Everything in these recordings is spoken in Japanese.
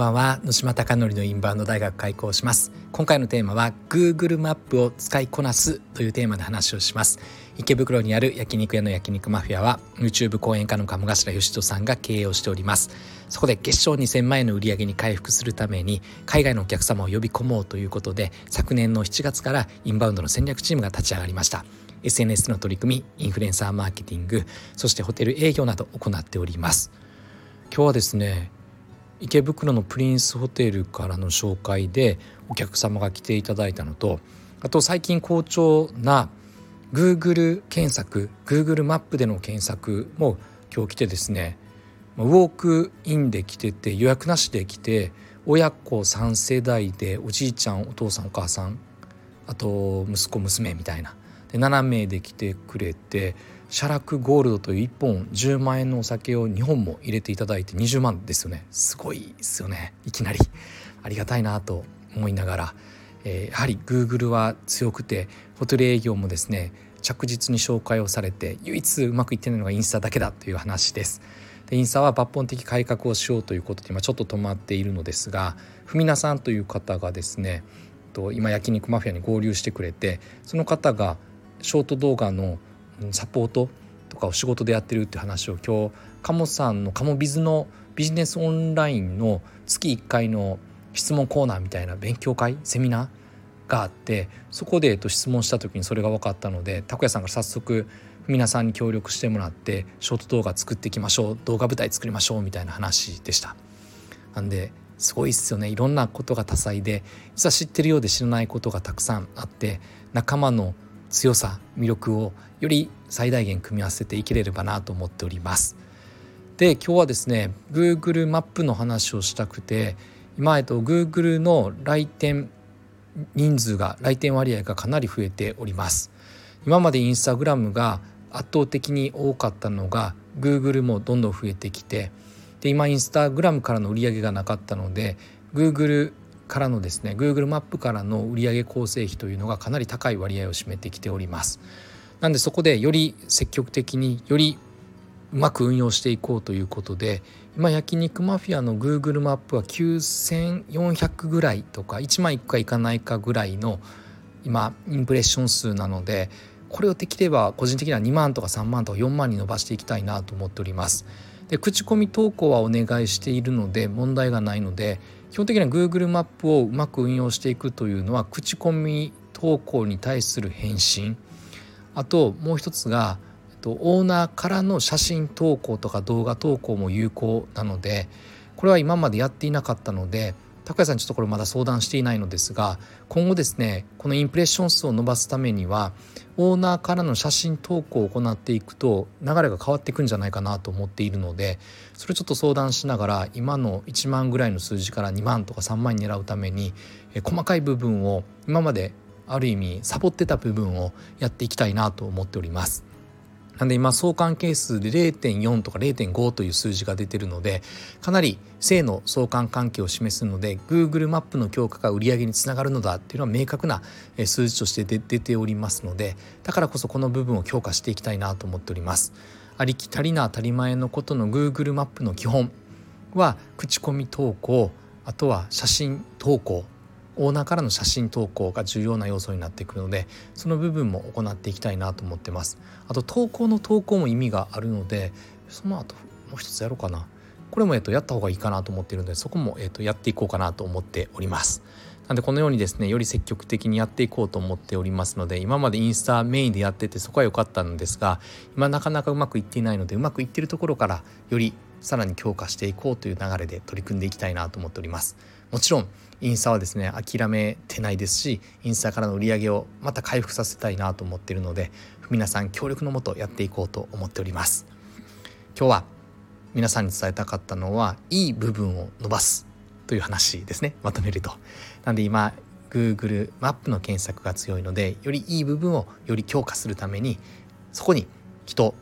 ばんは。野島貴則のインバウンド大学開校します。今回のテーマは Google マップを使いこなすというテーマで話をします。池袋にある焼肉屋の焼肉マフィアは YouTube 講演家の鴨頭義人さんが経営をしております。そこで月賞2000万円の売り上げに回復するために海外のお客様を呼び込もうということで昨年の7月からインバウンドの戦略チームが立ち上がりました。SNS の取り組みインフルエンサーマーケティングそしてホテル営業など行っております。今日はですね池袋のプリンスホテルからの紹介でお客様が来ていただいたのとあと最近好調な Google 検索 Google マップでの検索も今日来てですねウォークインで来てて予約なしで来て親子3世代でおじいちゃんお父さんお母さんあと息子娘みたいなで7名で来てくれてシャラクゴールドという1本10万円のお酒を2本も入れていただいて20万ですよね。すごいですよね。いきなり。ありがたいなと思いながら、えー、やはり Google は強くてホテル営業もですね着実に紹介をされて唯一うまくいってないのがインスタだけだという話です。でインスタは抜本的改革をしようということで今ちょっと止まっているのですが文名さんという方がですね今焼肉マフィアに合流してくれてその方がショート動画のサポートとかを仕事でやってるって話を今日鴨さんの鴨ビズのビジネスオンラインの月1回の質問コーナーみたいな勉強会セミナーがあってそこで、と、質問した時にそれが分かったので拓哉さんが早速皆さんに協力してもらってショート動画作っていきましょう動画舞台作りましょうみたいな話でした。なんですごいっすよねいろんなことが多彩で実は知ってるようで知らないことがたくさんあって仲間の強さ魅力をより最大限組み合わせていければなと思っております。で今日はですね Google マップの話をしたくて今、えっと、Google の来店人数が来店割合がかなり増えております今までインスタグラムが圧倒的に多かったのが Google もどんどん増えてきてで今インスタグラムからの売り上げがなかったので Google からのですね Google マップからの売上構成比というのがかなり高い割合を占めてきておりますなんでそこでより積極的によりうまく運用していこうということで今焼肉マフィアの Google マップは9400ぐらいとか1万1回いかないかぐらいの今インプレッション数なのでこれをできれば個人的には2万とか3万とか4万に伸ばしていきたいなと思っております。で口コミ投稿はお願いしているので問題がないので基本的には Google マップをうまく運用していくというのは口コミ投稿に対する返信。あともう一つがオーナーからの写真投稿とか動画投稿も有効なのでこれは今までやっていなかったので高谷さんちょっとこれまだ相談していないのですが今後ですねこのインプレッション数を伸ばすためにはオーナーからの写真投稿を行っていくと流れが変わっていくんじゃないかなと思っているのでそれちょっと相談しながら今の1万ぐらいの数字から2万とか3万に狙うために細かい部分を今まである意味サボってた部分をやっていきたいなと思っております。なんで今相関係数で0.4とか0.5という数字が出てるのでかなり正の相関関係を示すので Google マップの強化が売り上げにつながるのだっていうのは明確な数字として出ておりますのでだからこそこの部分を強化していきたいなと思っております。ありきたりな当たり前のことの Google マップの基本は口コミ投稿あとは写真投稿オーナーからの写真投稿が重要な要素になってくるのでその部分も行っていきたいなと思ってます。あと投稿の投稿も意味があるのでその後もう一つやろうかな。これもえっとやった方がいいかなと思っているのでそこもえっとやっていこうかなと思っております。なんでこのようにですねより積極的にやっていこうと思っておりますので今までインスタメインでやっててそこは良かったんですが今なかなかうまくいっていないのでうまくいってるところからよりさらに強化していこうという流れで取り組んでいきたいなと思っております。もちろんインスタはですね諦めてないですしインスタからの売り上げをまた回復させたいなと思っているので皆さん協力のもとやっていこうと思っております。今日は皆さんに伝えたかったのはいい部分を伸ばすという話ですね。まとめると。なんで今 Google マップの検索が強いのでよりいい部分をより強化するためにそこに人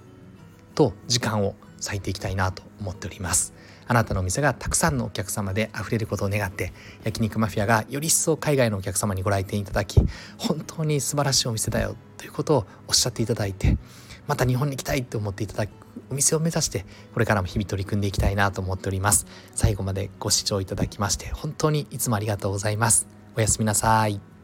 と時間を割いていきたいなと思っております。あなたのお店がたくさんのお客様で溢れることを願って焼肉マフィアがより一層海外のお客様にご来店いただき本当に素晴らしいお店だよということをおっしゃっていただいてまた日本に来たいと思っていただくお店を目指してこれからも日々取り組んでいきたいなと思っております。最後までご視聴いただきまして本当にいつもありがとうございます。おやすみなさい。